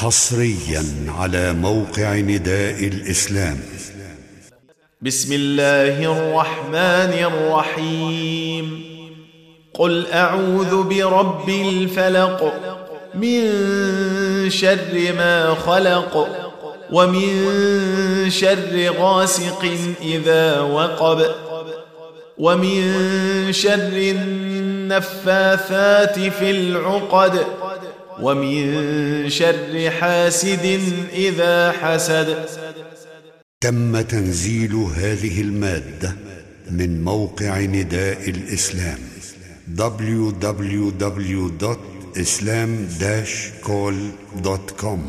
حصريا على موقع نداء الإسلام. بسم الله الرحمن الرحيم. قل أعوذ برب الفلق من شر ما خلق ومن شر غاسق إذا وقب ومن شر النفاثات في العقد ومن شر حاسد إذا حسد. تم تنزيل هذه المادة من موقع نداء الإسلام www.islam-call.com